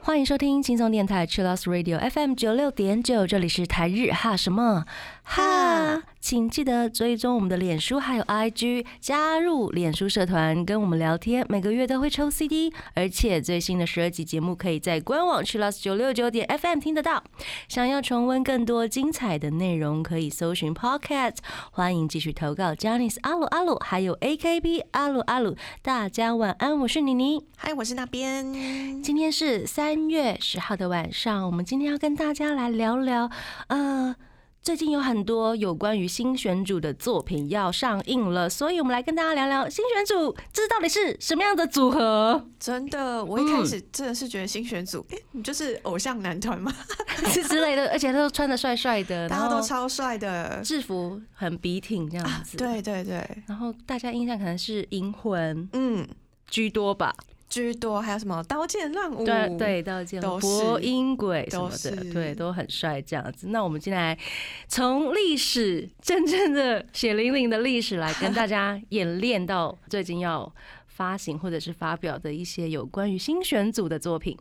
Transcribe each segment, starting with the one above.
欢迎收听轻松电台 Chillus Radio FM 九六点九，这里是台日哈什么？哈，请记得追踪我们的脸书还有 IG，加入脸书社团跟我们聊天，每个月都会抽 CD，而且最新的十二集节目可以在官网 Chillus 九六九点 FM 听得到。想要重温更多精彩的内容，可以搜寻 Podcast。欢迎继续投稿 j a n i c e 阿鲁阿鲁，还有 AKB 阿鲁阿鲁。大家晚安，我是妮妮。嗨，我是那边。今天是三月十号的晚上，我们今天要跟大家来聊聊，呃，最近有很多有关于新选组的作品要上映了，所以我们来跟大家聊聊新选组，这到底是什么样的组合？真的，我一开始真的是觉得新选组，哎、你就是偶像男团吗？是之类的，而且都穿的帅帅的，大然后家都超帅的。制服很笔挺这样啊子。，对对对，然后大家印象可能是银魂嗯，居多吧，居多还有什么刀剑乱舞？对对，到见都是博音鬼什么的，对，都很帅这样子。那我们今天来从历史真正的血淋淋的历史来跟大家演练到最近要。发行或者是发表的一些有关于新选组的作品。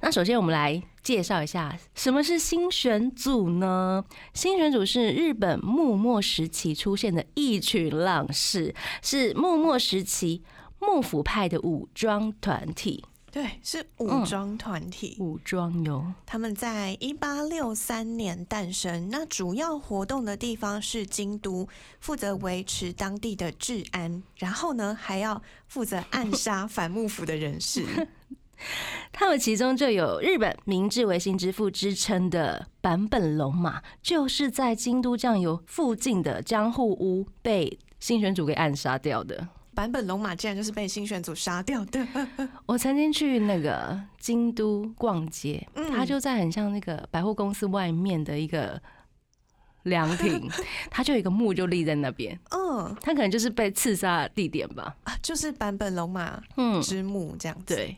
那首先我们来介绍一下什么是新选组呢？新选组是日本幕末时期出现的一群浪士，是幕末时期幕府派的武装团体。对，是嗯武装团体。武装哟，他们在一八六三年诞生，那主要活动的地方是京都，负责维持当地的治安，然后呢还要负责暗杀反幕府的人士。他们其中就有日本明治维新之父之称的坂本龙马，就是在京都酱油附近的江户屋被新选组给暗杀掉的。坂本龙马竟然就是被新选组杀掉的。我曾经去那个京都逛街，嗯他就在很像那个百货公司外面的一个凉亭，他就有一个墓就立在那边，嗯他可能就是被刺杀的地点吧。啊，就是坂本龙马嗯，之墓这样子。，对，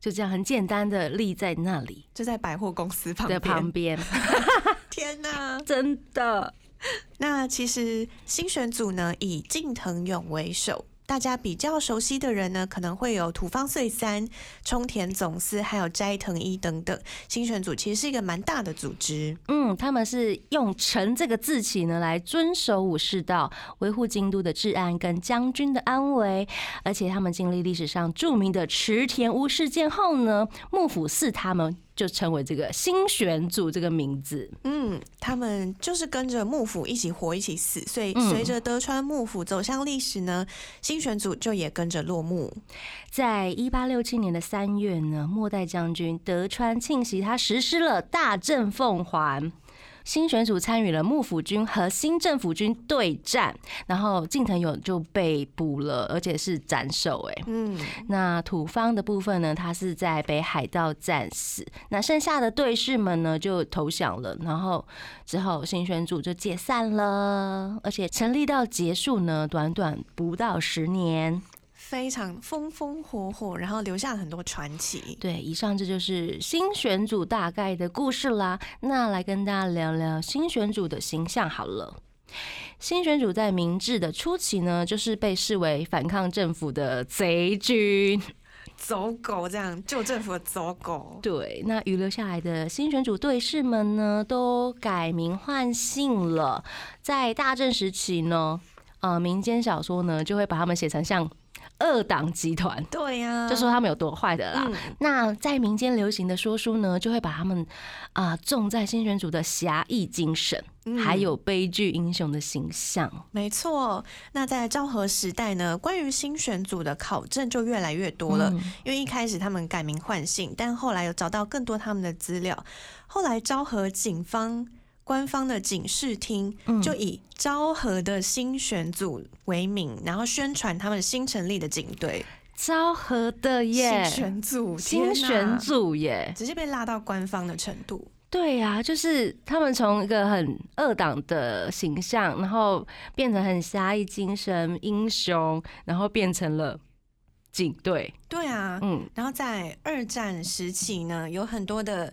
就这样很简单的立在那里就在百货公司旁的边。旁边，天哪！真的。那其实新选组呢，以近藤勇为首。大家比较熟悉的人呢，可能会有土方岁三、冲田总司，还有斋藤一等等。新选组其实是一个蛮大的组织。嗯，他们是用“臣”这个字起呢，来遵守武士道，维护京都的治安跟将军的安危。而且他们经历历史上著名的池田屋事件后呢，幕府赐他们就称为这个新选组这个名字。嗯，他们就是跟着幕府一起活，一起死，所以嗯随着德川幕府走向历史呢，新选组就也跟着落幕。在一八六七年的三月呢，末代将军德川庆喜他实施了大政奉还。新选组参与了幕府军和新政府军对战，然后近藤勇就被捕了，而且是斩首。哎，嗯，那土方的部分呢，他是在北海道战死，那剩下的队士们呢就投降了，然后之后新选组就解散了，而且成立到结束呢，短短不到十年。非常风风火火，然后留下了很多传奇。对，以上这就是新选组大概的故事啦。那来跟大家聊聊新选组的形象好了。新选组在明治的初期呢，就是被视为反抗政府的贼军。走狗这样，旧政府的走狗。对，那遗留下来的新选组队士们呢，都改名换姓了。在大正时期呢，呃，民间小说呢就会把他们写成像二党集团，对呀、就说他们有多坏的啦。嗯那在民间流行的说书呢，就会把他们啊、重在新选组的侠义精神，嗯还有悲剧英雄的形象。没错，那在昭和时代呢，关于新选组的考证就越来越多了。嗯因为一开始他们改名换姓，但后来有找到更多他们的资料。后来昭和警方官方的警视厅嗯就以昭和的新选组为名，然后宣传他们新成立的警队。昭和的耶，新选组，新选组耶，直接被拉到官方的程度。对呀、就是他们从一个很二党的形象，然后变成很侠义精神、英雄，然后变成了警队。对啊，嗯，然后在二战时期呢，有很多的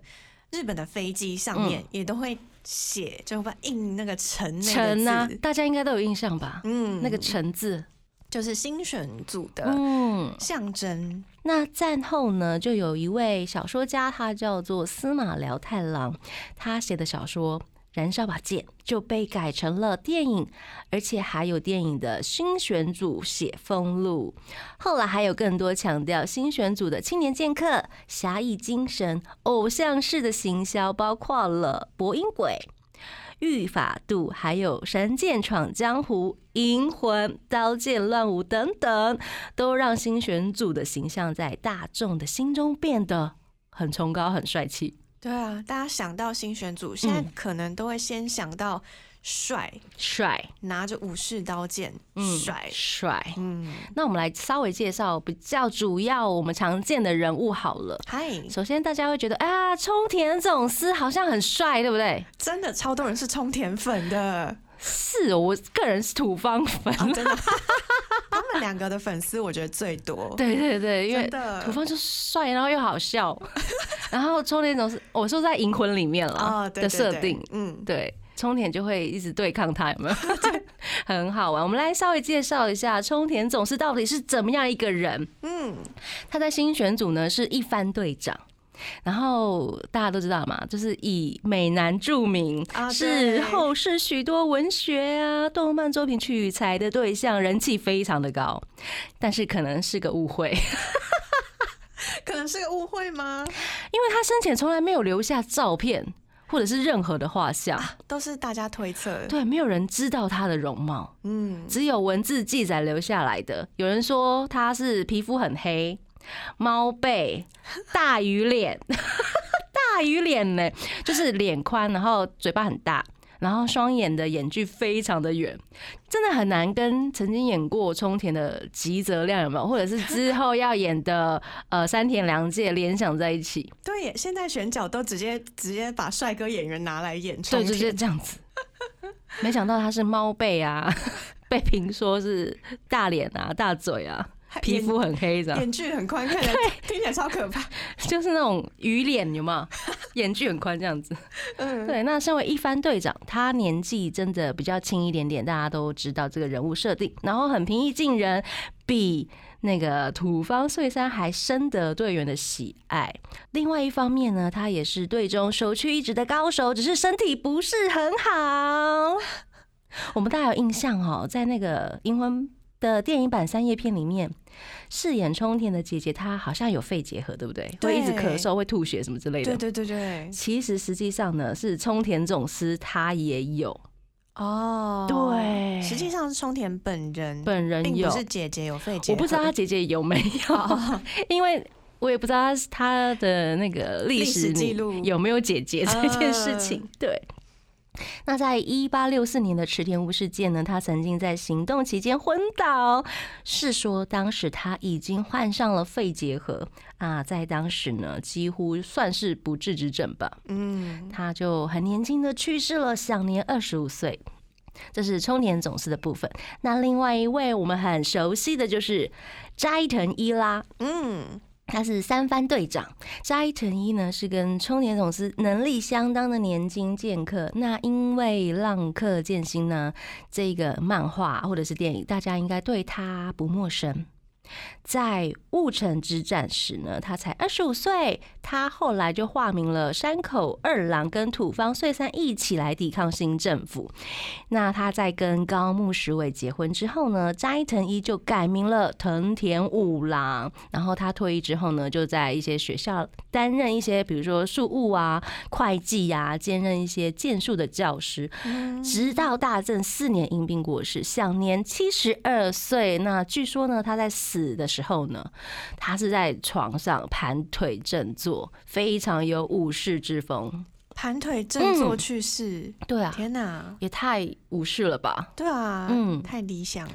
日本的飞机上面嗯。也都会写，就会印那个城那陈啊个字，，大家应该都有印象吧？嗯。那个陈字，就是新选组的嗯，象征。那战后呢，就有一位小说家，他叫做司马辽太郎，他写的小说《燃烧吧剑》就被改成了电影，而且还有电影的新选组写封录。后来还有更多强调新选组的青年剑客、侠义精神、偶像式的行销，包括了博音鬼。御法度，还有神剑闯江湖、银魂、刀剑乱舞等等，都让新选组的形象在大众的心中变得很崇高、很帅气。对啊，大家想到新选组，现在嗯可能都会先想到帅，帅，拿着武士刀剑，嗯，帅。帅。嗯，那我们来稍微介绍比较主要我们常见的人物好了。嗨，首先，大家会觉得啊，冲田总司好像很帅，对不对？真的超多人是冲田粉的，是哦，我个人是土方粉。哦真的。他们两个的粉丝我觉得最多，对对对，因为土方就帅，然后又好笑，然后冲田总是，我说在《银魂》里面了的设定，嗯，对，冲田就会一直对抗他，有没有？很好玩。我们来稍微介绍一下冲田总是到底是怎么样一个人。嗯，他在新选组呢是一番队长。然后大家都知道嘛，就是以美男著名，啊是后世许多文学啊、动漫作品取材的对象，人气非常的高。但是可能是个误会，可能是个误会吗？因为他生前从来没有留下照片或者是任何的画像，都是大家推测，对，没有人知道他的容貌。嗯，只有文字记载留下来的。有人说他是皮肤很黑，猫背，大鱼脸，大鱼脸呢，就是脸宽，然后嘴巴很大。然后双眼的眼距非常的远，真的很难跟曾经演过冲田的吉泽亮有没有，或者是之后要演的 呃山田凉介联想在一起，对，现在选角都直接直接把帅哥演员拿来演冲对，田，就是这样子。没想到他是猫背啊，被评说是大脸啊、大嘴啊，还皮肤很黑的。眼距很宽，看起来听起来超可怕。就是那种鱼脸，有没有？眼距很宽这样子。嗯，对，那身为一番队长，他年纪真的比较轻一点点，大家都知道这个人物设定，然后很平易近人，比那个土方岁三还深得队员的喜爱。另外一方面呢，他也是队中首屈一指的高手，只是身体不是很好。我们大家有印象哦，在那个《银魂》的电影版三叶片里面，饰演冲田的姐姐，她好像有肺结核，对不对？会一直咳嗽，会吐血什么之类的。对对对对，其实实际上呢，是冲田总司他也有，哦，对实际上是冲田本人，本人有并不，是姐姐有肺结核，我不知道他姐姐有没有，哦因为我也不知道他他的那个历史记录有没有姐姐这件事情。对。那在一八六四年的池田屋事件呢，他曾经在行动期间昏倒，是说当时他已经患上了肺结核啊，在当时呢几乎算是不治之症吧。嗯，他就很年轻的去世了，享年二十五岁。这是冲田总司的部分。那另外一位我们很熟悉的就是斋藤一拉，嗯，他是三番队长。斋藤一呢是跟冲田总司能力相当的年轻剑客。那因为《浪客剑心》呢这个漫画或者是电影，大家应该对他不陌生。在戊辰之战时呢，他才二十五岁，他后来就化名了山口二郎，跟土方岁三一起来抵抗新政府。那他在跟高木实伟结婚之后呢，斋藤一就改名了藤田五郎。然后他退役之后呢，就在一些学校担任一些，比如说术务啊、会计啊，兼任一些剑术的教师。直到大正四年因病过世，享年七十二岁。那据说呢，他在死的时候呢，他是在床上盘腿正坐，非常有武士之风。盘腿正坐去世，对啊，天哪，也太武士了吧？对啊，嗯太理想了。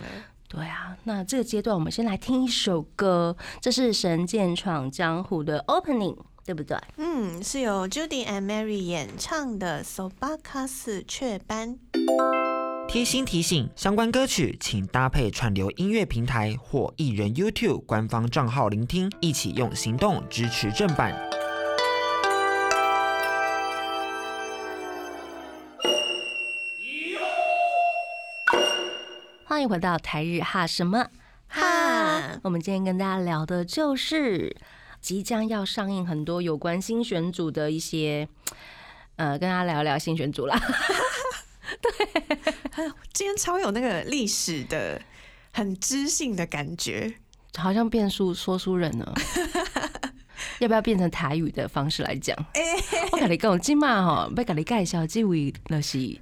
对啊，那这个阶段我们先来听一首歌，这是《神剑闯江湖》的 opening，对不对？嗯，是由 Judy and Mary 演唱的《Sobakasu 雀斑》。贴心提醒相关歌曲请搭配串流音乐平台或艺人 youtube 官方账号聆听一起用行动支持正版。欢迎回到台日哈什么？哈。我们今天跟大家聊的就是即将要上映很多有关新选组的一些呃跟大家聊聊新选组啦。今天超有那个历史的、很知性的感觉，好像变书说书人呢。要不要变成台语的方式来讲？我跟你讲，今嘛哈，要跟你介绍这位就是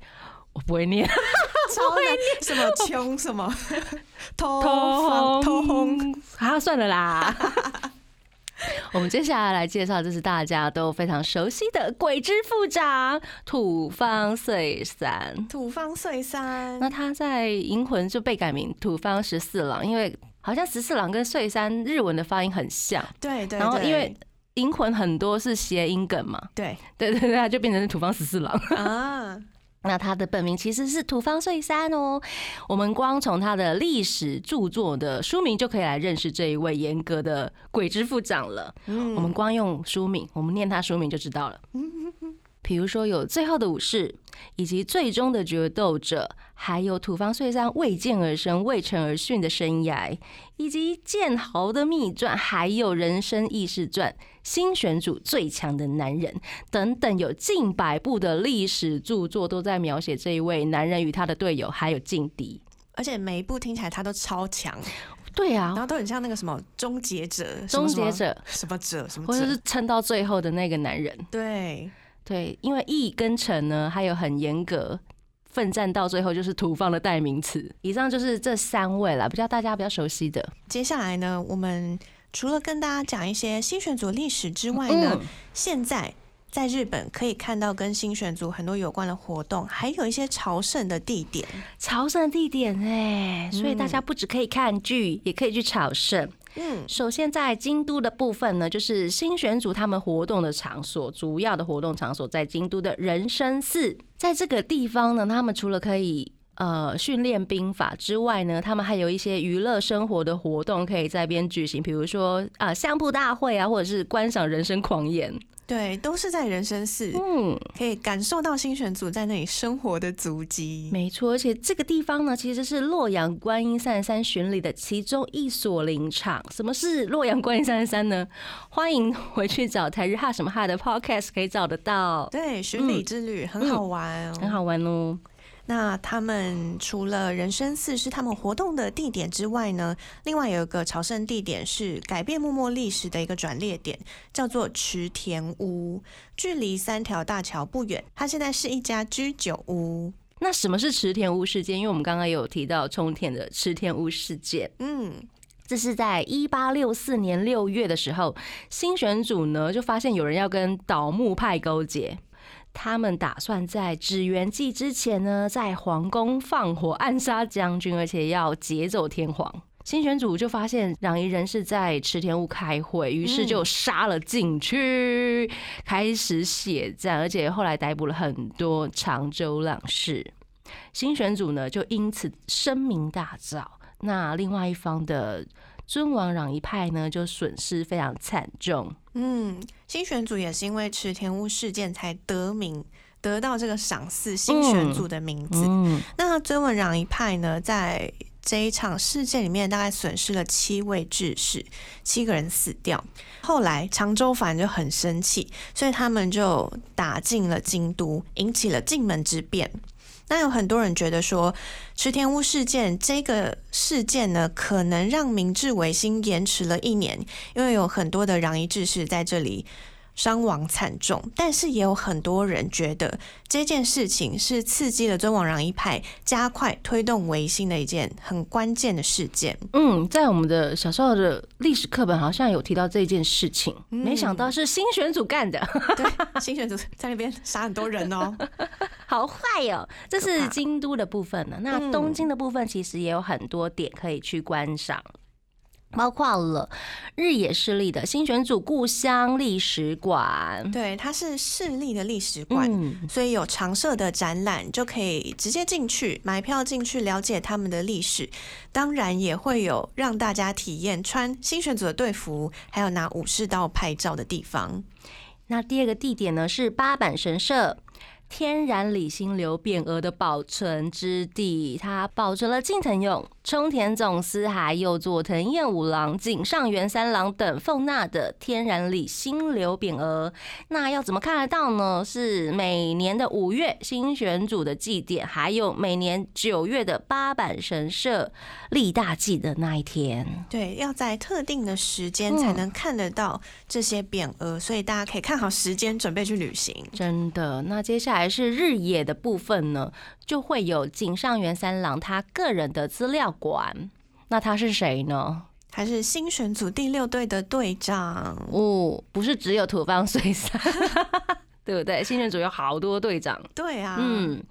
我不会念，超 会念，什么穷什么偷风偷风，好算了啦。我们接下来来介绍，这是大家都非常熟悉的鬼之副长土方岁三。土方岁三，那他在银魂就被改名土方十四郎，因为好像十四郎跟岁三日文的发音很像。对对。然后因为银魂很多是谐音梗嘛，对对对对，他就变成土方十四郎啊。那他的本名其实是土方岁三哦。我们光从他的历史著作的书名就可以来认识这一位严格的鬼之副长了。嗯，我们光用书名，我们念他书名就知道了。比如说有《最后的武士》，以及《最终的决斗者》，还有土方岁三为剑而生、为臣而训的生涯，以及《剑豪的秘传》，还有《人生意事传》、《新选组最强的男人》等等，有近百部的历史著作都在描写这一位男人与他的队友还有劲敌，而且每一部听起来他都超强。对啊，然后都很像那个什么终结者、终结者什么者什么，或者是撑到最后的那个男人。对。对，因为义跟臣呢，还有很严格奋战到最后，就是土方的代名词。以上就是这三位了，比较大家比较熟悉的。接下来呢，我们除了跟大家讲一些新选组历史之外呢，现在在日本可以看到跟新选组很多有关的活动，还有一些朝圣的地点。朝圣地点哎，所以大家不只可以看剧，也可以去朝圣。嗯，首先在京都的部分呢，就是新选组他们活动的场所，主要的活动场所在京都的人生寺。在这个地方呢，他们除了可以呃训练兵法之外呢，他们还有一些娱乐生活的活动可以在边举行，比如说啊相扑大会啊，或者是观赏人生狂言。对，都是在人生寺，嗯，可以感受到新选组在那里生活的足迹。没错，而且这个地方呢，其实是洛阳观音三十三巡礼的其中一所林场。什么是洛阳观音三十三呢？欢迎回去找台日哈什么哈的 podcast，可以找得到。对，巡礼之旅很好玩哦，很好玩哦。那他们除了人生寺是他们活动的地点之外呢，另外有一个朝圣地点是改变默默历史的一个转捩点，叫做池田屋，距离三条大桥不远。它现在是一家居酒屋。那什么是池田屋事件？因为我们刚刚有提到冲田的池田屋事件。嗯，这是在一八六四年六月的时候，新选组呢就发现有人要跟倒幕派勾结。他们打算在纸元祭之前呢，在皇宫放火暗杀将军，而且要劫走天皇。新选组就发现攘夷人士在池田屋开会，于是就杀了进去，开始血战，而且后来逮捕了很多长州浪士。新选组呢，就因此声名大噪。那另外一方的。尊王攘夷派呢，就损失非常惨重。嗯，新选组也是因为池田屋事件才得名，得到这个赏赐新选组的名字。那尊文攘一派呢，在这一场事件里面，大概损失了七位志士，七个人死掉。后来长州藩就很生气，所以他们就打进了京都，引起了进门之变。那有很多人觉得说，池田屋事件这个事件呢，可能让明治维新延迟了一年，因为有很多的攘夷志士在这里。伤亡惨重，但是也有很多人觉得这件事情是刺激了尊王攘夷派加快推动维新的一件很关键的事件。嗯，在我们的小时候的历史课本好像有提到这件事情，没想到是新选组干的。对，新选组在那边杀很多人哦，好坏哦。这是京都的部分呢，那东京的部分其实也有很多点可以去观赏。包括了日野势力的新选组故乡历史馆，对，它是势力的历史馆，所以有常设的展览，就可以直接进去买票进去了解他们的历史。当然也会有让大家体验穿新选组的队服，还有拿武士刀拍照的地方。那第二个地点呢是八坂神社。天然理心流匾额的保存之地，它保存了近藤勇、冲田总司还有佐藤彦五郎、井上元三郎等奉纳的天然理心流匾额。那要怎么看得到呢？是每年的五月新选组的祭典，还有每年九月的八坂神社立大祭的那一天。对，要在特定的时间才能看得到这些匾额，所以大家可以看好时间，准备去旅行。真的，那接下来是日野的部分呢，就会有井上元三郎他个人的资料馆。那他是谁呢？还是新选组第六队的队长哦，不是只有土方岁三，对不对？新选组有好多队长。对啊，嗯，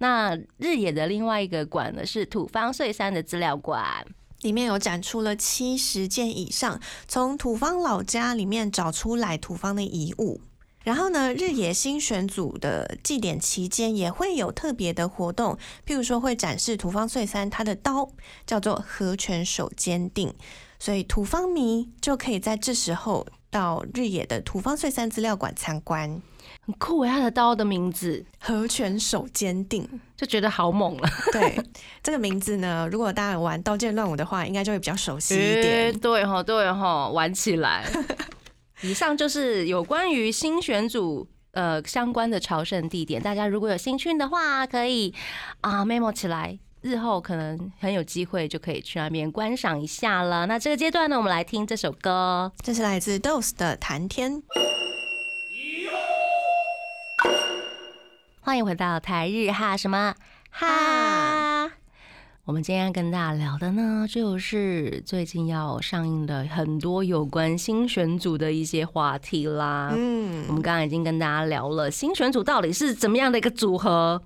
那日野的另外一个馆呢是土方岁三的资料馆。里面有展出了七十件以上从土方老家里面找出来土方的遗物。然后呢，日野新选组的祭典期间也会有特别的活动，譬如说会展示土方岁三他的刀叫做和拳手坚定，所以土方迷就可以在这时候到日野的土方岁三资料馆参观。很酷诶，他的刀的名字和拳手坚定，就觉得好猛了。对，这个名字呢，如果大家玩刀剑乱舞的话，应该就会比较熟悉一点。对哈，对哈，玩起来。以上就是有关于新选组呃相关的朝圣地点，大家如果有兴趣的话，可以啊 memo 起来，日后可能很有机会就可以去那边观赏一下了。那这个阶段呢，我们来听这首歌，这是来自 Dose 的《谈天》。欢迎回到台日哈什么哈。我们今天跟大家聊的呢，就是最近要上映的很多有关新选组的一些话题啦。嗯，我们刚刚已经跟大家聊了新选组到底是怎么样的一个组合，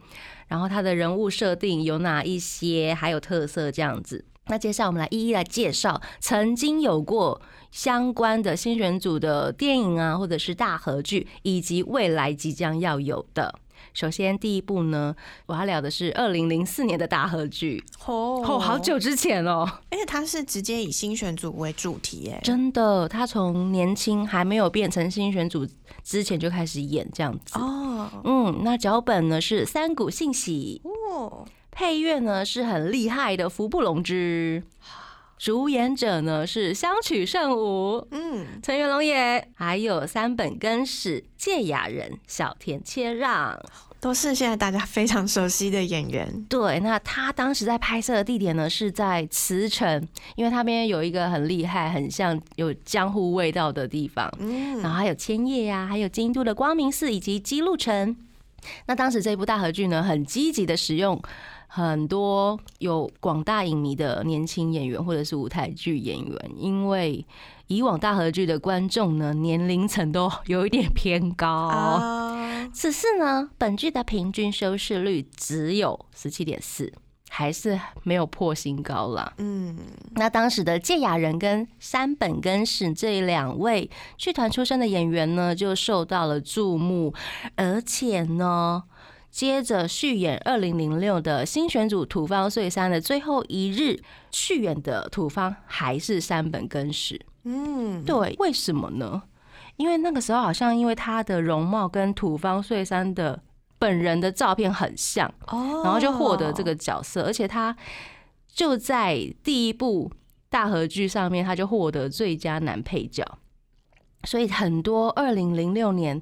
然后他的人物设定有哪一些，还有特色这样子。那接下来我们来一一来介绍曾经有过相关的新选组的电影啊，或者是大合剧，以及未来即将要有的。首先，第一部呢，我要聊的是二零零四年的大合剧。哦，好久之前哦，而且他是直接以新选组为主题，哎，真的，他从年轻还没有变成新选组之前就开始演这样子。哦，嗯，那脚本呢是三谷信喜哦，配乐呢是很厉害的福部龙之。主演者呢是香取慎吾，嗯，陈元龙也，还有三本根史、芥雅人、小田切让，都是现在大家非常熟悉的演员。对，那他当时在拍摄的地点呢是在慈城，因为他边有一个很厉害、很像有江湖味道的地方，嗯，然后还有千叶呀，还有京都的光明寺以及姬路城。那当时这部大合剧呢，很积极的使用。很多有广大影迷的年轻演员或者是舞台剧演员，因为以往大合剧的观众呢年龄层都有一点偏高，此次呢本剧的平均收视率只有十七点四，还是没有破新高啦。嗯，那当时的芥雅人跟山本根史这两位剧团出身的演员呢，就受到了注目，而且呢。接着续演二零零六的新选组土方岁三的最后一日，续演的土方还是山本根史。嗯，对，为什么呢？因为那个时候好像因为他的容貌跟土方岁三的本人的照片很像，哦，然后就获得这个角色，而且他就在第一部大合剧上面，他就获得最佳男配角，所以很多二零零六年。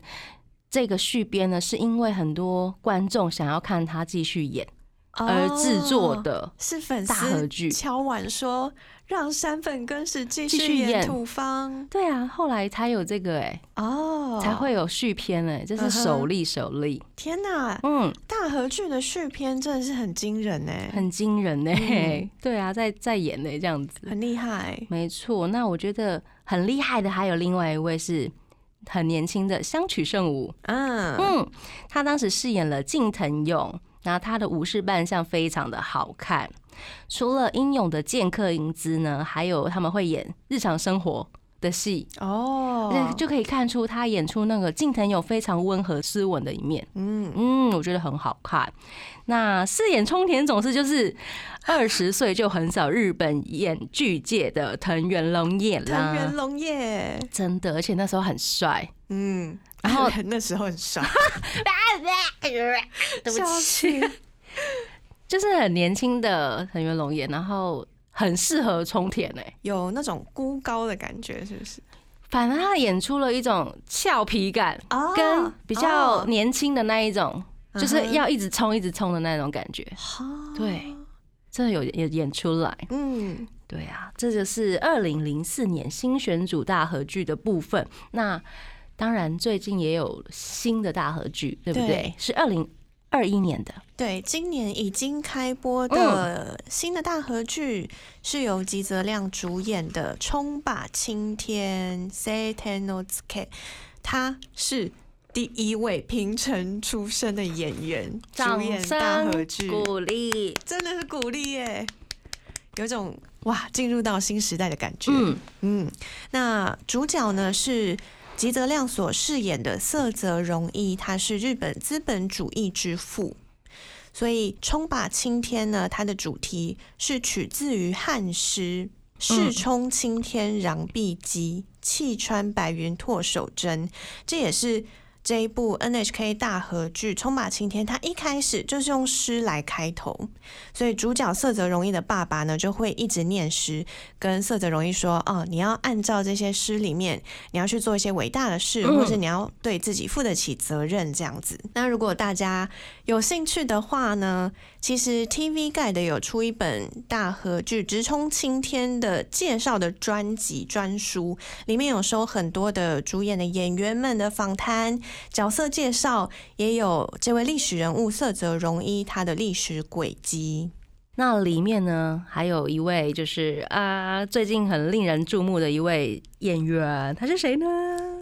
这个续编呢，是因为很多观众想要看他继续演而制作的，是粉丝大合剧敲碗说让山本根史继续演土方。对啊，后来才有这个哎哦，才会有续篇哎，这是首例首例。天哪，嗯，大合剧的续篇真的是很惊人哎，很惊人哎。对啊，在在演呢这样子，很厉害。没错，那我觉得很厉害的还有另外一位是。很年轻的香取慎吾，啊嗯，他当时饰演了近藤勇，然后他的武士扮相非常的好看。除了英勇的剑客英姿呢，还有他们会演日常生活的戏哦，那就可以看出他演出那个近藤有非常温和斯文的一面。嗯嗯，我觉得很好看。那饰演冲田总是就是二十岁就横扫日本演剧界的藤原龙也啦。藤原龙也真的，而且那时候很帅。嗯，然后 那时候很帅，对笑不起，就是很年轻的藤原龙也，然后很适合冲田诶、有那种孤高的感觉，是不是？反正他演出了一种俏皮感，哦跟比较哦年轻的那一种，就是要一直冲一直冲的那种感觉，对，真的有演演出来。嗯，对啊，这就是二零零四年新选组大合剧的部分。那当然，最近也有新的大合剧，对不对？对是二零二一年的。对，今年已经开播的新的大合剧是由吉泽亮主演的《冲吧青天》（Seiten no z k 他是第一位平成出身的演员主演大合剧，鼓励。真的是鼓励耶，有种哇进入到新时代的感觉。嗯，嗯，那主角呢是吉泽亮所饰演的色泽荣一，他是日本资本主义之父。所以，冲吧青天呢，它的主题是取自于汉诗“世冲青天攘臂机，气穿白云唾手针”，这也是这一部 NHK 大合剧《冲吧青天》，它一开始就是用诗来开头，所以主角色泽荣一的爸爸呢，就会一直念诗，跟色泽荣一说：“哦，你要按照这些诗里面，你要去做一些伟大的事，嗯或是你要对自己负得起责任，这样子。”那如果大家有兴趣的话呢，其实 TV Guide 有出一本大合剧《直冲青天》的介绍的专辑专书，里面有收很多的主演的演员们的访谈、角色介绍，也有这位历史人物色泽荣一他的历史轨迹。那里面呢，还有一位就是啊，最近很令人注目的一位演员，他是谁呢？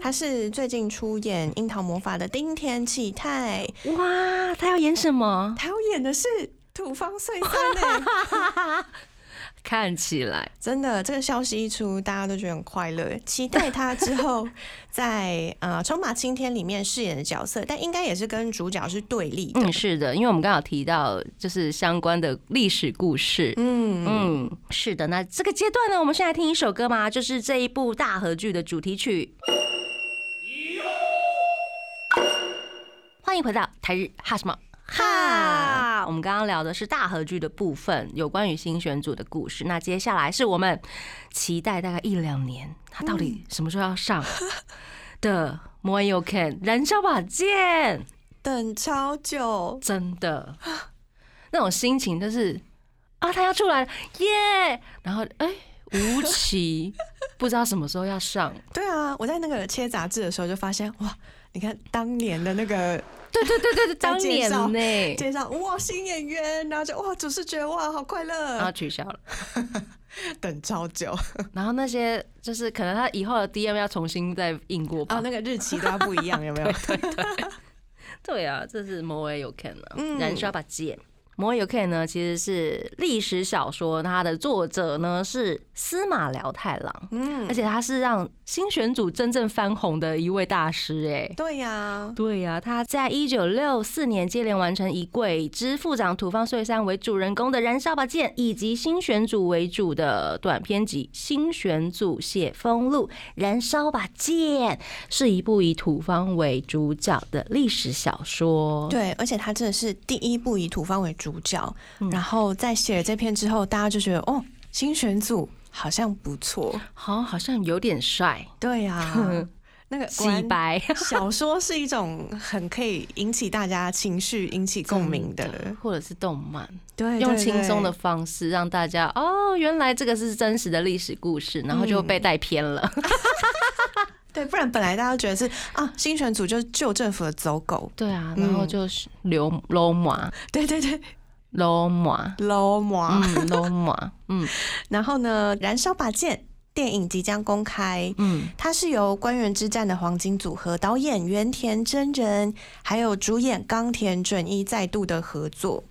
他是最近出演《樱桃魔法》的丁田启泰，哇，他要演什么？他要演的是土方岁三呢。看起来 真的，这个消息一出，大家都觉得很快乐，期待他之后 在呃《冲马青天》里面饰演的角色，但应该也是跟主角是对立的。嗯，是的，因为我们刚好提到就是相关的历史故事。嗯嗯，是的。那这个阶段呢，我们先来听一首歌嘛，就是这一部大合剧的主题曲。迎回到台日哈什么哈？我们刚刚聊的是大合剧的部分，有关于新选组的故事。那接下来是我们期待大概一两年，它到底什么时候要上 的 moyo Can 燃烧吧剑》。等超久，真的，那种心情就是啊，他要出来了耶！然后哎，无期不知道什么时候要上，对啊，我在那个切杂志的时候就发现，哇，你看当年的那个对对对对对，当年呢，介绍，哇，新演员，然后就哇，主视觉，哇，好快乐然后，取消了。等超久，然后那些就是可能他以后的 DM 要重新再印过吧。哦，那个日期都要不一样，有没有？对对对啊，这是某位有啊，嗯燃烧吧剑。摩尔有 Ken 呢，其实是历史小说，它的作者呢是司马辽太郎。嗯而，且他是让新选组真正翻红的一位大师，哎，对呀，对呀、他在一九六四年接连完成以鬼之副长土方岁三为主人公的《燃烧吧剑》，以及新选组为主的短篇集《新选组写风录》。《燃烧吧剑》是一部以土方为主角的历史小说。对，而且他真的是第一部以土方为主角，嗯。然后在写了这篇之后，大家就觉得哦，新选组好像不错。好，好像有点帅，对呀、那个果洗白。小说是一种很可以引起大家情绪、引起共鸣的，或者是动漫，对，用对轻松的方式让大家哦，原来这个是真实的历史故事，然后就被带偏了。对，不然本来大家都觉得是啊，新选组就是旧政府的走狗，对啊，嗯然后就是流罗马对对对罗马，，low 嘛。嗯，罗马，嗯然后呢，《燃烧吧剑》电影即将公开。嗯，它是由官员之战的黄金组合导演原田真人，还有主演冈田准一再度的合作。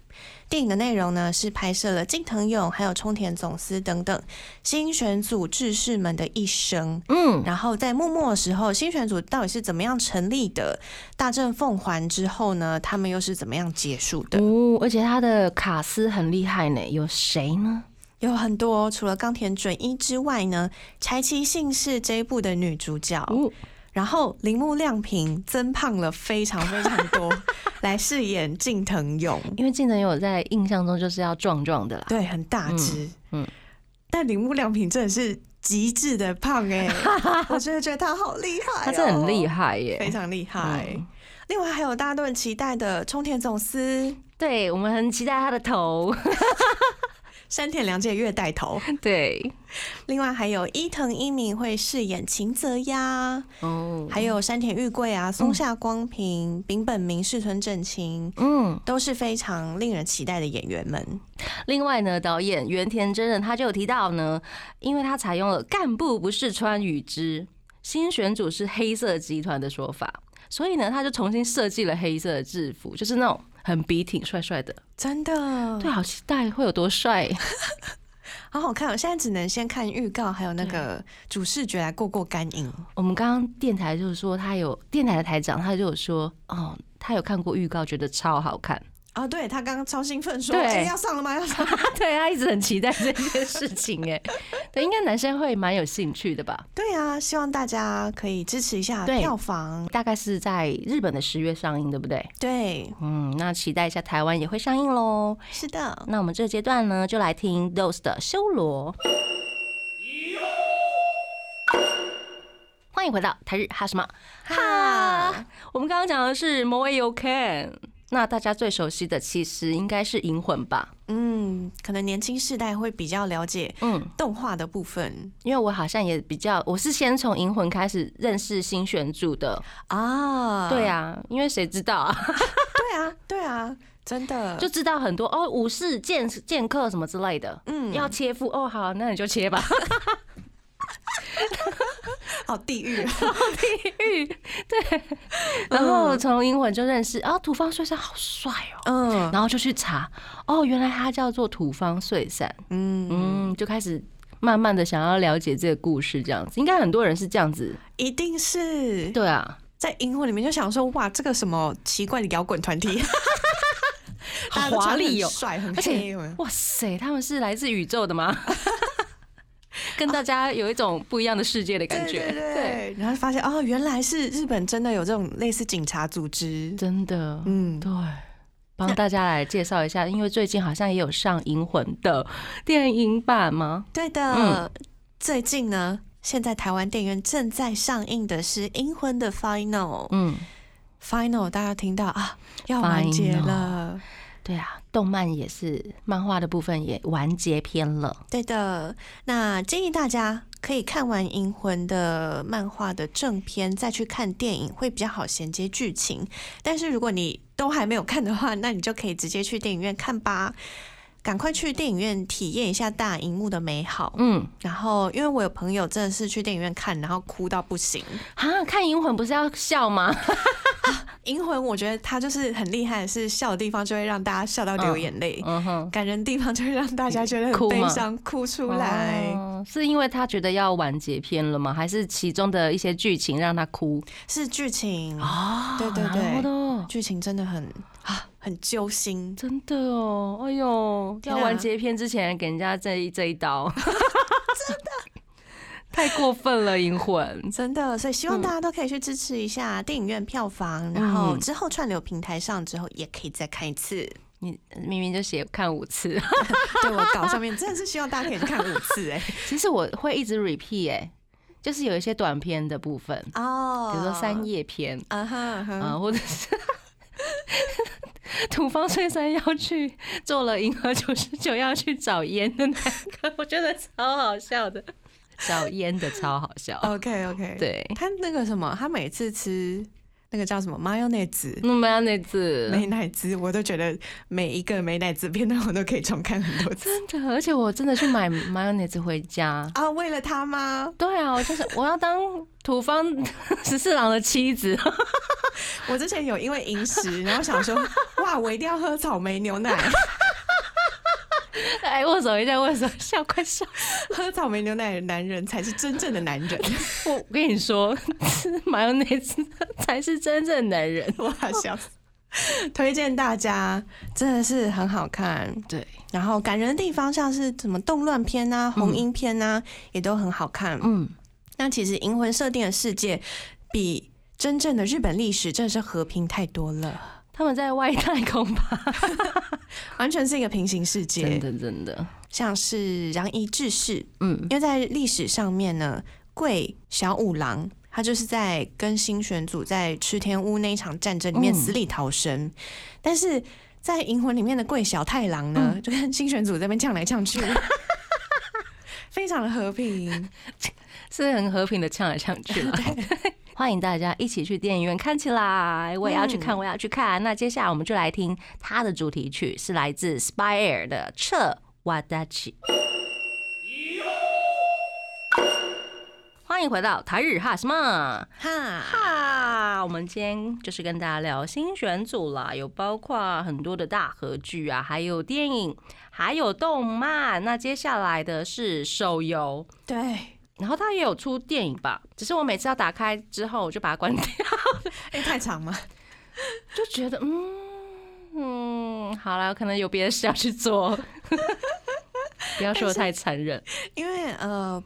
电影的内容呢是拍摄了近藤勇还有冲田总司等等新选组志士们的一生。嗯，然后在幕末的时候，新选组到底是怎么样成立的？大政奉还之后呢，他们又是怎么样结束的？哦，而且他的卡斯很厉害呢，有谁呢？有很多，除了冈田准一之外呢，柴崎幸是这一部的女主角，哦，然后铃木亮平增胖了非常非常多，来饰演近藤勇，因为近藤勇在印象中就是要壮壮的啦。对，很大只，嗯嗯。但铃木亮平真的是极致的胖哎、我真的觉得他好厉害、哦，他真的很厉，害耶，非常厉害。嗯。另外还有大家都很期待的冲田总司。对我们很期待他的头。山田凉介月带头，对，另外还有伊藤英明会饰演秦泽呀，哦，还有山田裕贵啊、松下光平、丙本明、世村正清，嗯，都是非常令人期待的演员们。另外呢，导演原田真人他就有提到呢，因为他采用了干部不是川羽之，新选组是黑色集团的说法，所以呢，他就重新设计了黑色的制服，就是那种很笔挺、帅帅的。真的，对，好期待会有多帅。好好看哦！现在只能先看预告，还有那个主视觉来过过干瘾。我们刚刚电台就是说，他有电台的台长，他就有说，哦，他有看过预告，觉得超好看。啊，对他刚刚超兴奋说：“对哎、要上了吗？要上了 对他一直很期待这件事情，哎，对，应该男生会蛮有兴趣的吧？对啊，希望大家可以支持一下票房。大概是在日本的十月上映，对不对？对，嗯，那期待一下台湾也会上映喽。是的，那我们这个阶段呢，就来听 Dose 的修罗。欢迎回到台日哈什么哈？我们刚刚讲的是 Moe You Can，那大家最熟悉的其实应该是银魂吧？嗯，可能年轻世代会比较了解嗯，动画的部分因为我好像也比较，我是先从银魂开始认识新选组的。啊。对，啊，因为谁知道啊，对啊，对啊，真的就知道很多哦，武士剑剑客什么之类的。嗯要切腹哦，好，那你就切吧。好地狱。好地狱对，然后从英文就认识，啊，土方岁三好帅哦，嗯。然后就去查，哦，原来他叫做土方岁三，嗯，嗯，就开始慢慢的想要了解这个故事，这样子，应该很多人是这样子，一定是。对啊，在英文里面就想说，哇，这个什么奇怪的摇滚团体，好华穿丽哦很帅很而且哇塞，他们是来自宇宙的吗？跟大家有一种不一样的世界的感觉，对然后发现哦，原来是日本真的有这种类似警察组织，真的，嗯，对。帮大家来介绍一下，因为最近好像也有上《银魂》的电影版吗？对的。嗯。最近呢，现在台湾电影院正在上映的是《银魂》的 Final，Final，、嗯，Final，大家听到啊，要完结了。对啊，动漫也是，漫画的部分也完结篇了。对的，那建议大家可以看完《银魂》的漫画的正片，再去看电影，会比较好衔接剧情。但是如果你都还没有看的话，那你就可以直接去电影院看吧。赶快去电影院体验一下大荧幕的美好。嗯，然后，因为我有朋友真的是去电影院看，然后哭到不行。啊，看银魂不是要笑吗？银魂，我觉得他就是很厉害的是，笑的地方就会让大家笑到流眼泪，嗯哼，感人的地方就会让大家觉得哭吗很悲伤，哭出来。哦是因为他觉得要完结篇了吗？还是其中的一些剧情让他哭？是剧情哦对对对なるほど剧情真的很啊， 很揪心。真的哦，哎呦，要完结篇之前给人家这一这一刀，真的。太过分了，银魂。真的，所以希望大家都可以去支持一下电影院票房，然后之后串流平台上之后也可以再看一次。你明明就写看五次，对我稿上面真的是希望大家可以看五次哎、其实我会一直 repeat 哎、就是有一些短片的部分，哦。比如说三页篇啊哈啊哈。啊、或者是 土方岁三要去做了银河九十九要去找烟的那个，我觉得超好笑的，找烟的超好笑。OK OK，对，他那个什么，他每次吃那个叫什么 Mayonnaise？Mayonnaise 美乃滋，我都觉得每一个美乃滋片段我都可以重看很多次真的，而且我真的去买 mayonnaise 回家。啊！为了他吗？对啊，我就是我要当土方十四郎的妻子。我之前有因为饮食，然后想说，哇，我一定要喝草莓牛奶，哎，握手一下，握手，笑快笑！喝草莓牛奶的男人才是真正的男人。我 我跟你说，吃 mayonnaise 才是真正男人。我，笑死！推荐大家，真的是很好看。对，然后感人的地方，像是什么动乱片啊、红樱片啊，也都很好看。嗯，那其实《银魂》设定的世界比真正的日本历史真的是和平太多了，他们在外太空吧？完全是一个平行世界。真的真的，像是攘夷志士，嗯因为在历史上面呢，贵小五郎他就是在跟新选组在池田屋那一场战争里面嗯死里逃生，但是在银魂里面的贵小太郎呢，嗯就跟新选组这边呛来呛去，非常的和平。是很和平的呛来呛去了。欢迎大家一起去电影院看起来，我也要去看，嗯我也要去看。那接下来我们就来听它的主题曲，是来自 Spy Air 的《彻瓦达奇》。欢迎回到台日哈什么哈，哈？我们今天就是跟大家聊新选组啦，有包括很多的大合剧啊，还有电影，还有动漫。那接下来的是手游，对，然后它也有出电影吧，只是我每次要打开之后，我就把它关掉，哎、太长吗？就觉得嗯嗯，好了，可能有别的事要去做，不要说的太残忍。因为呃，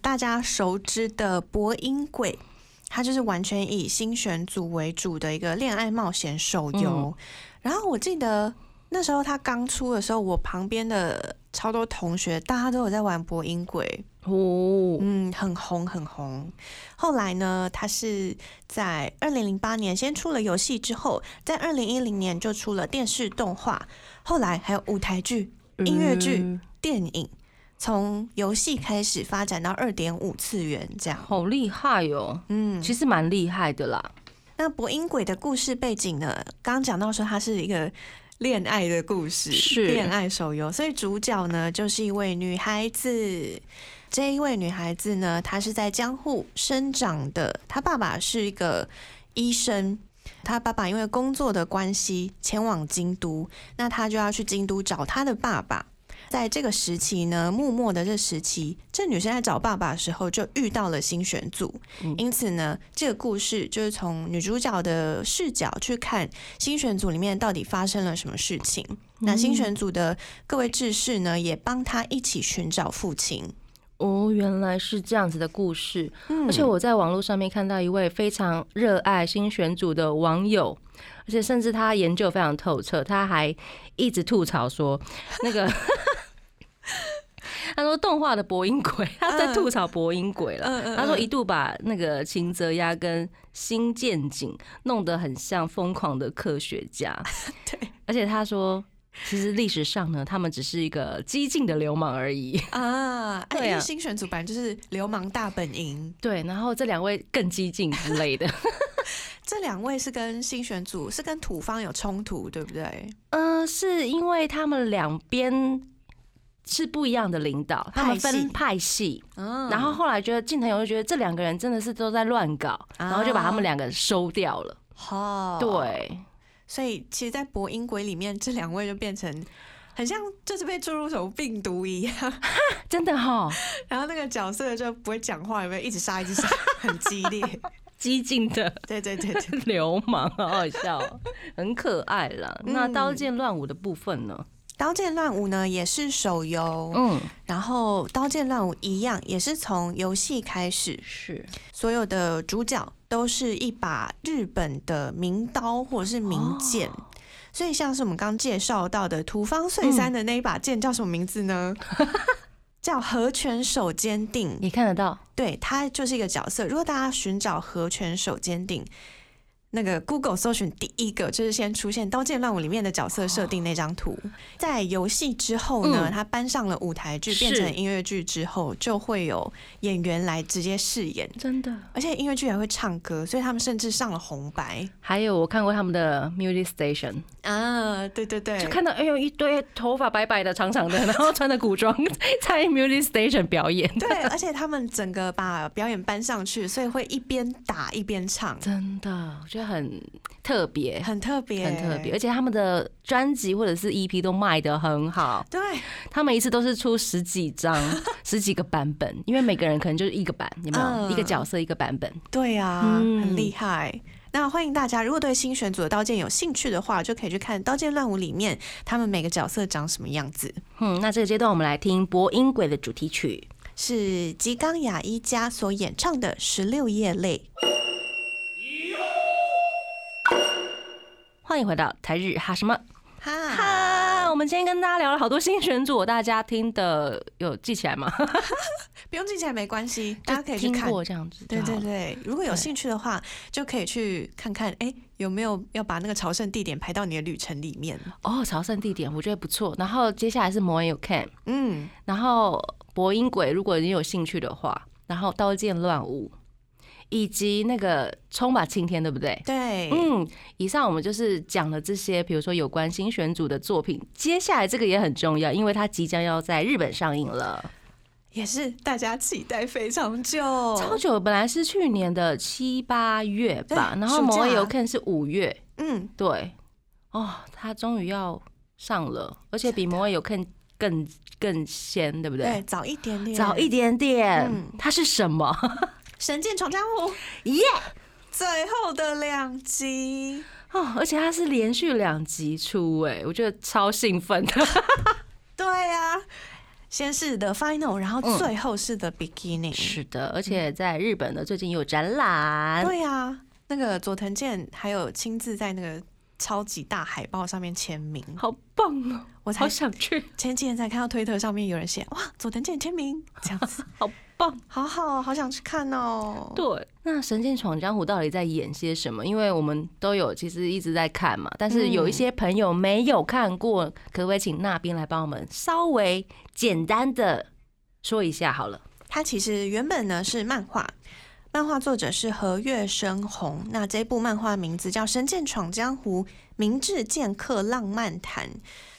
大家熟知的博音鬼，它就是完全以新选组为主的一个恋爱冒险手游。然后我记得那时候它刚出的时候，我旁边的超多同学，大家都有在玩博音鬼，哦，嗯，很红很红。后来呢，他是在二零零八年先出了游戏之后，在二零一零年就出了电视动画，后来还有舞台剧、音乐剧嗯电影，从游戏开始发展到二点五次元这样。好厉害哦，嗯，其实蛮厉害的啦。那博音鬼的故事背景呢？刚刚讲到说它是一个恋爱的故事，是恋爱手游，所以主角呢就是一位女孩子。这一位女孩子呢，她是在江户生长的，她爸爸是一个医生。她爸爸因为工作的关系前往京都，那她就要去京都找她的爸爸。在这个时期呢，幕末的这时期，这女生在找爸爸的时候就遇到了新选组，嗯因此呢，这个故事就是从女主角的视角去看新选组里面到底发生了什么事情。那新选组的各位志士呢，也帮她一起寻找父亲。哦，原来是这样子的故事。嗯而且我在网络上面看到一位非常热爱新选组的网友，而且甚至他研究非常透彻，他还一直吐槽说那个。他说动画的博音鬼，他在吐槽博音鬼了。他说一度把那个秦泽鸭跟新建景弄得很像疯狂的科学家。对，而且他说，其实历史上呢，他们只是一个激进的流氓而已。啊，哎对啊因为新选组本来就是流氓大本营，对，然后这两位更激进之类的。这两位是跟新选组是跟土方有冲突，对不对？嗯、是因为他们两边是不一样的领导，他们分派系，嗯然后后来觉得近藤勇就觉得这两个人真的是都在乱搞，然后就把他们两个收掉了。好，对，所以其实，在博音鬼里面，这两位就变成很像就是被注入什么病毒一样，真的哈、然后那个角色就不会讲话，有没有一直杀一直杀，很激烈。激进的对对对对，流氓，好好笑哦，很可爱啦。那嗯刀剑乱舞的部分呢？刀剑乱舞呢也是手游，嗯，然后刀剑乱舞一样也是从游戏开始，是所有的主角都是一把日本的名刀或者是名剑。所以，像是我们刚介绍到的土方岁三的那一把剑叫什么名字呢？叫和拳手坚定。你看得到，对，它就是一个角色。如果大家寻找和拳手坚定，那个 Google 搜寻第一个就是先出现《刀剑乱舞》里面的角色设定那张图。在游戏之后呢，嗯它搬上了舞台剧，变成音乐剧之后，就会有演员来直接饰演，真的。而且音乐剧还会唱歌，所以他们甚至上了红白还有我看过他们的 Music Station，啊！对对对，就看到哎呦一堆头发白白的、长长的，然后穿着古装在 Music Station 表演，对，而且他们整个把表演搬上去，所以会一边打一边唱，真的我觉得很特别，很特别，很特别，而且他们的专辑或者是 EP 都卖的很好，对，他们一次都是出十几张、十几个版本，因为每个人可能就是一个版，有没有？嗯一个角色一个版本。对啊，嗯很厉害。那欢迎大家，如果对新选组的刀剑有兴趣的话，就可以去看《刀剑乱舞》里面他们每个角色长什么样子。嗯，那这个阶段我们来听《博音鬼》的主题曲。是吉冈雅一家所演唱的《十六夜泪》。欢迎回到台日哈什么哈，哈。我们今天跟大家聊了好多新选组，大家听的有记起来吗？不用记起来没关系，大家可以去听看。过这样子就对。对对，如果有对兴趣的话，就可以去看看，哎，有没有要把那个朝圣地点排到你的旅程里面？哦，朝圣地点我觉得不错。然后接下来是摩恩有 Camp，嗯，然后博音鬼，如果你有兴趣的话，然后刀剑乱舞，以及那个冲吧青天，对不对？对，嗯，以上我们就是讲了这些，比如说有关新选组的作品。接下来这个也很重要，因为它即将要在日本上映了，也是大家期待非常久，超久，本来是去年的七八月吧，然后摩有看是五月，嗯，对，哦，它终于要上了，而且比摩有看更更先，对不对，对？早一点点，早一点点，嗯。它是什么？《神剑闯江湖》耶！最后的两集，哦，而且它是连续两集出，哎，我觉得超兴奋的。对呀、先是 The Final，然后嗯最后是 The Beginning，、是的，而且在日本呢，最近有展览，对呀、那个佐藤健还有亲自在那个超级大海报上面签名，好棒哦！我才好想去，前几天才看到推特上面有人写哇佐藤健签名这样子，好棒。好好好想去看哦。对，那《神剑闯江湖》到底在演些什么？因为我们都有其实一直在看嘛，但是有一些朋友没有看过，可不可以请那边来帮我们稍微简单的说一下好了？它其实原本呢是漫画，漫画作者是和月生红。那这部漫画名字叫《神剑闯江湖：明智剑客浪漫谈》，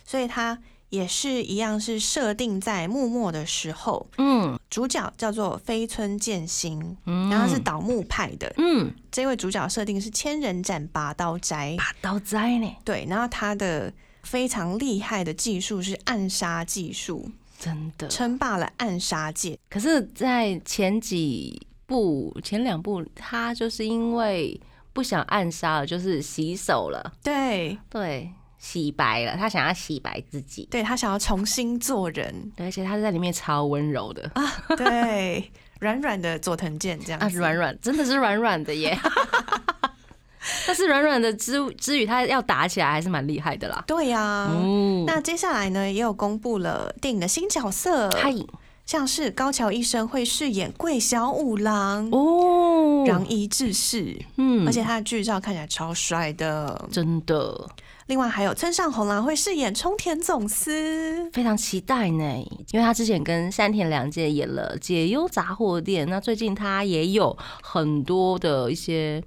所以它也是一样是设定在幕末的时候，嗯主角叫做飞村剑心，嗯然后是倒幕派的。嗯，这位主角设定是千人斩拔刀斋，拔刀斋呢，对，然后他的非常厉害的技术是暗杀技术，真的。称霸了暗杀界。可是，在前几部、前两部，他就是因为不想暗杀了，就是洗手了，对，对，洗白了，他想要洗白自己。对他想要重新做人。对，而且他在里面超温柔的。啊，对，软软的佐藤健这样啊，子，软软，真的是软软的耶。但是软软的之之余，他要打起来还是蛮厉害的啦。对呀、嗯，那接下来呢，也有公布了电影的新角色，嗨像是高桥医生会饰演桂小五郎，哦，攘夷志士，嗯。而且他的剧照看起来超帅的。真的。另外还有村上红郎会饰演冲田总司，非常期待呢，因为他之前跟山田凉介演了《解忧杂货店》，那最近他也有很多的一些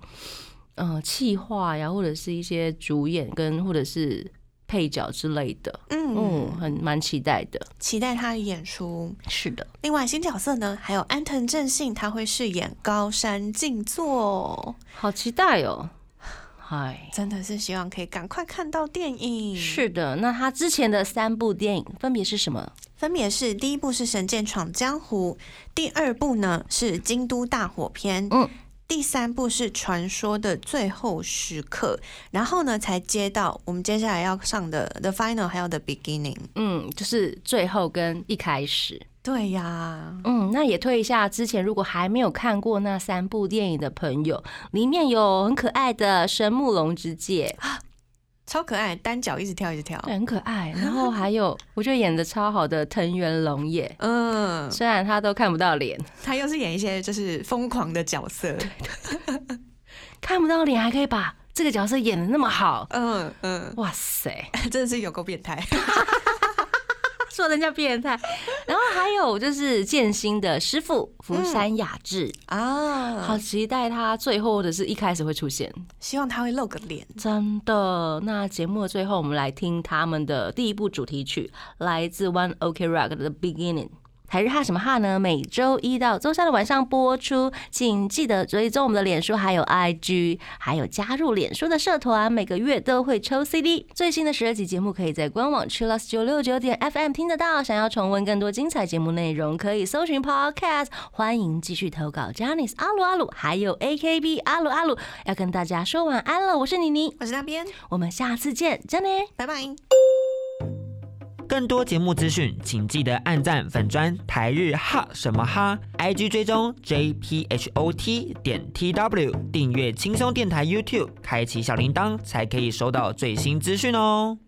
呃企划呀，或者是一些主演跟或者是配角之类的，嗯，嗯，很蛮期待的。期待他的演出。是的，另外新角色呢，还有安藤正信，他会饰演高山静坐，好期待哦。嗨，真的是希望可以赶快看到电影。是的，那他之前的三部电影分别是什么？分别是第一部是《神剑闯江湖》，第二部呢是《京都大火篇》，嗯，第三部是《传说的最后时刻》，然后呢才接到我们接下来要上的《The Final》还有《The Beginning》。嗯，就是最后跟一开始。对呀，嗯，那也推一下，之前如果还没有看过那三部电影的朋友，里面有很可爱的神木龙之介，超可爱，单脚一直跳一直跳。对，很可爱。然后还有 我觉得演的超好的藤原龙也，嗯，虽然他都看不到脸，他又是演一些就是疯狂的角色。看不到脸还可以把这个角色演的那么好，嗯嗯，哇塞！真的是有够变态。说人家变态。然后还有就是剑心的师傅福山雅治，啊，好期待他最后或者是一开始会出现。希望他会露个脸。真的，那节目的最后，我们来听他们的第一部主题曲，来自 One OK Rock 的《Beginning》。台日哈什么哈呢？每周一到周三的晚上播出，请记得追踪我们的脸书还有 IG，还有加入脸书的社团，每个月都会抽 CD。最新的十二集节目可以在官网 chillus 九六九点 FM 听得到。想要重温更多精彩节目内容，可以搜寻 Podcast。欢迎继续投稿 j a n i c e 阿鲁阿鲁，还有 AKB 阿鲁阿鲁。要跟大家说晚安了，我是妮妮。我是那边，我们下次见，真的。拜拜。更多节目资讯，请记得按赞粉砖台日哈什么哈，IG 追踪 JPHOT 点 TW，订阅轻松电台 YouTube，开启小铃铛才可以收到最新资讯哦。